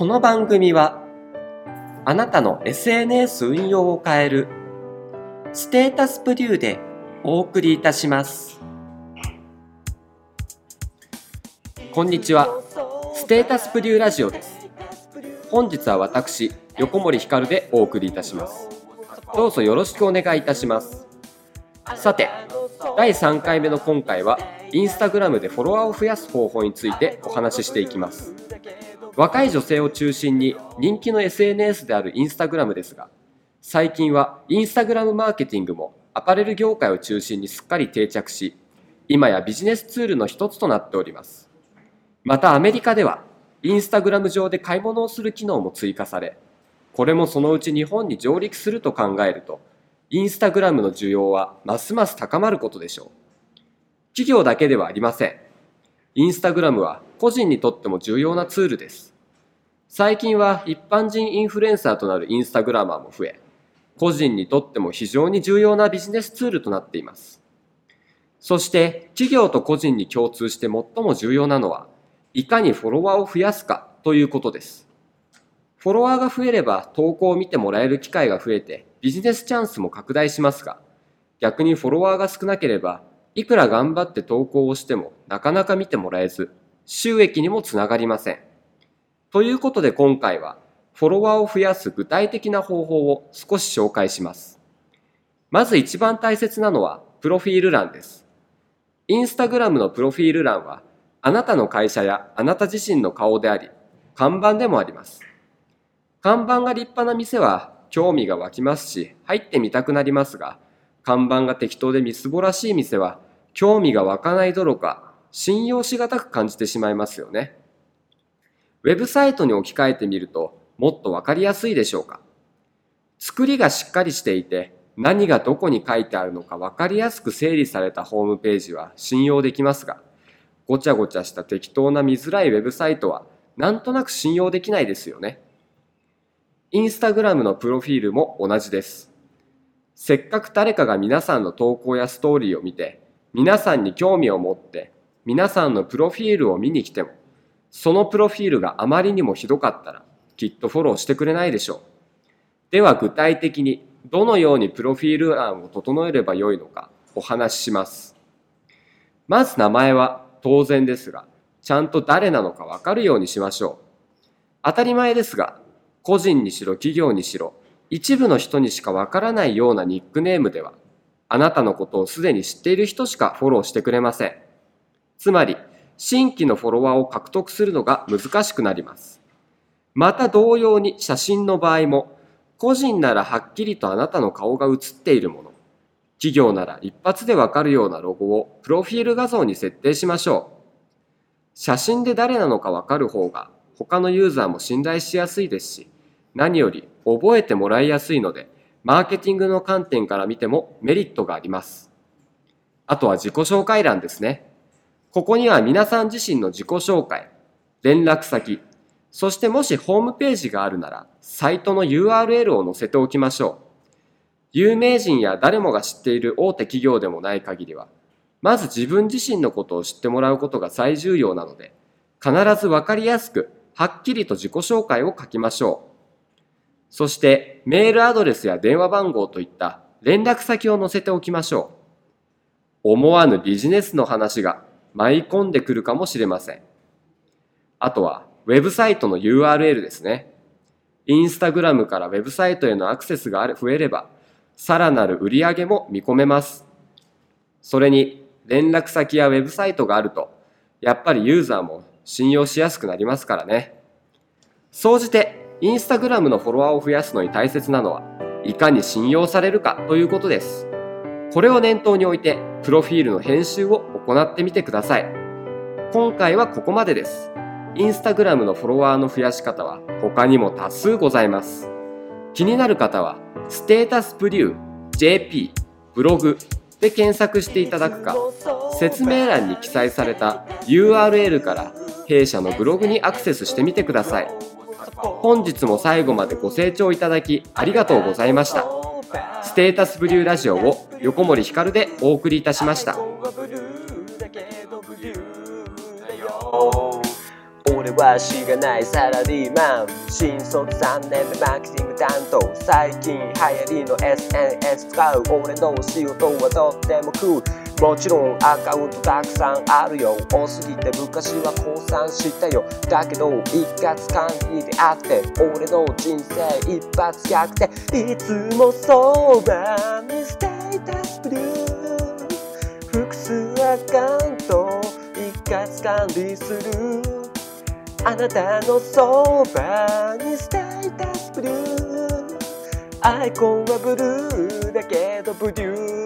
この番組はあなたの SNS 運用を変えるステータスプリューでお送りいたします。こんにちは。ステータスプリューラジオです。本日は私横森ひかるでお送りいたします。どうぞよろしくお願いいたします。さて第3回目の今回はインスタグラムでフォロワーを増やす方法についてお話ししていきます。若い女性を中心に人気の SNS であるインスタグラムですが最近はインスタグラムマーケティングもアパレル業界を中心にすっかり定着し今やビジネスツールの一つとなっております。またアメリカではインスタグラム上で買い物をする機能も追加されこれもそのうち日本に上陸すると考えるとインスタグラムの需要はますます高まることでしょう。企業だけではありません。インスタグラムは個人にとっても重要なツールです。最近は一般人インフルエンサーとなるインスタグラマーも増え個人にとっても非常に重要なビジネスツールとなっています。そして企業と個人に共通して最も重要なのはいかにフォロワーを増やすかということです。フォロワーが増えれば投稿を見てもらえる機会が増えてビジネスチャンスも拡大しますが逆にフォロワーが少なければいくら頑張って投稿をしてもなかなか見てもらえず収益にもつながりません。ということで今回はフォロワーを増やす具体的な方法を少し紹介します。まず一番大切なのはプロフィール欄です。インスタグラムのプロフィール欄はあなたの会社やあなた自身の顔であり、看板でもあります。看板が立派な店は興味が湧きますし、入ってみたくなりますが、看板が適当でみすぼらしい店は、興味が湧かないどころか、信用しがたく感じてしまいますよね。ウェブサイトに置き換えてみると、もっとわかりやすいでしょうか。作りがしっかりしていて、何がどこに書いてあるのかわかりやすく整理されたホームページは信用できますが、ごちゃごちゃした適当な見づらいウェブサイトはなんとなく信用できないですよね。インスタグラムのプロフィールも同じです。せっかく誰かが皆さんの投稿やストーリーを見て、皆さんに興味を持って、皆さんのプロフィールを見に来ても、そのプロフィールがあまりにもひどかったら、きっとフォローしてくれないでしょう。では具体的にどのようにプロフィール欄を整えればよいのかお話しします。まず名前は当然ですが、ちゃんと誰なのかわかるようにしましょう。当たり前ですが、個人にしろ企業にしろ、一部の人にしかわからないようなニックネームでは、あなたのことをすでに知っている人しかフォローしてくれません。つまり、新規のフォロワーを獲得するのが難しくなります。また同様に写真の場合も、個人ならはっきりとあなたの顔が写っているもの、企業なら一発でわかるようなロゴをプロフィール画像に設定しましょう。写真で誰なのかわかる方が他のユーザーも信頼しやすいですし、何より覚えてもらいやすいので、マーケティングの観点から見てもメリットがあります。あとは自己紹介欄ですね。ここには皆さん自身の自己紹介、連絡先、そしてもしホームページがあるなら、サイトの URL を載せておきましょう。有名人や誰もが知っている大手企業でもない限りは、まず自分自身のことを知ってもらうことが最重要なので、必ずわかりやすく、はっきりと自己紹介を書きましょう。そして、メールアドレスや電話番号といった連絡先を載せておきましょう。思わぬビジネスの話が舞い込んでくるかもしれません。あとは、ウェブサイトの URL ですね。インスタグラムからウェブサイトへのアクセスが増えれば、さらなる売り上げも見込めます。それに連絡先やウェブサイトがあると、やっぱりユーザーも信用しやすくなりますからね。総じて、インスタグラムのフォロワーを増やすのに大切なのは、いかに信用されるかということです。これを念頭に置いて、プロフィールの編集を行ってみてください。今回はここまでです。インスタグラムのフォロワーの増やし方は他にも多数ございます。気になる方はステータスプリュー JP ブログで検索していただくか説明欄に記載された URL から弊社のブログにアクセスしてみてください本日も最後までご清聴いただきありがとうございましたステータスブリューラジオを横森ひかるでお送りいたしました。俺はしがないサラリーマン。新卒3年目マーケティング担当。最近流行りの SNS 使う俺の仕事はとってもクールもちろんアカウントたくさんあるよ。多すぎて昔は降参したよ。だけど一括管理であって俺の人生一発逆転。いつもそばにステータスブルー複数アカウント一括管理する。あなたのそばにステータスブルー。アイコンはブルーだけどブリュー。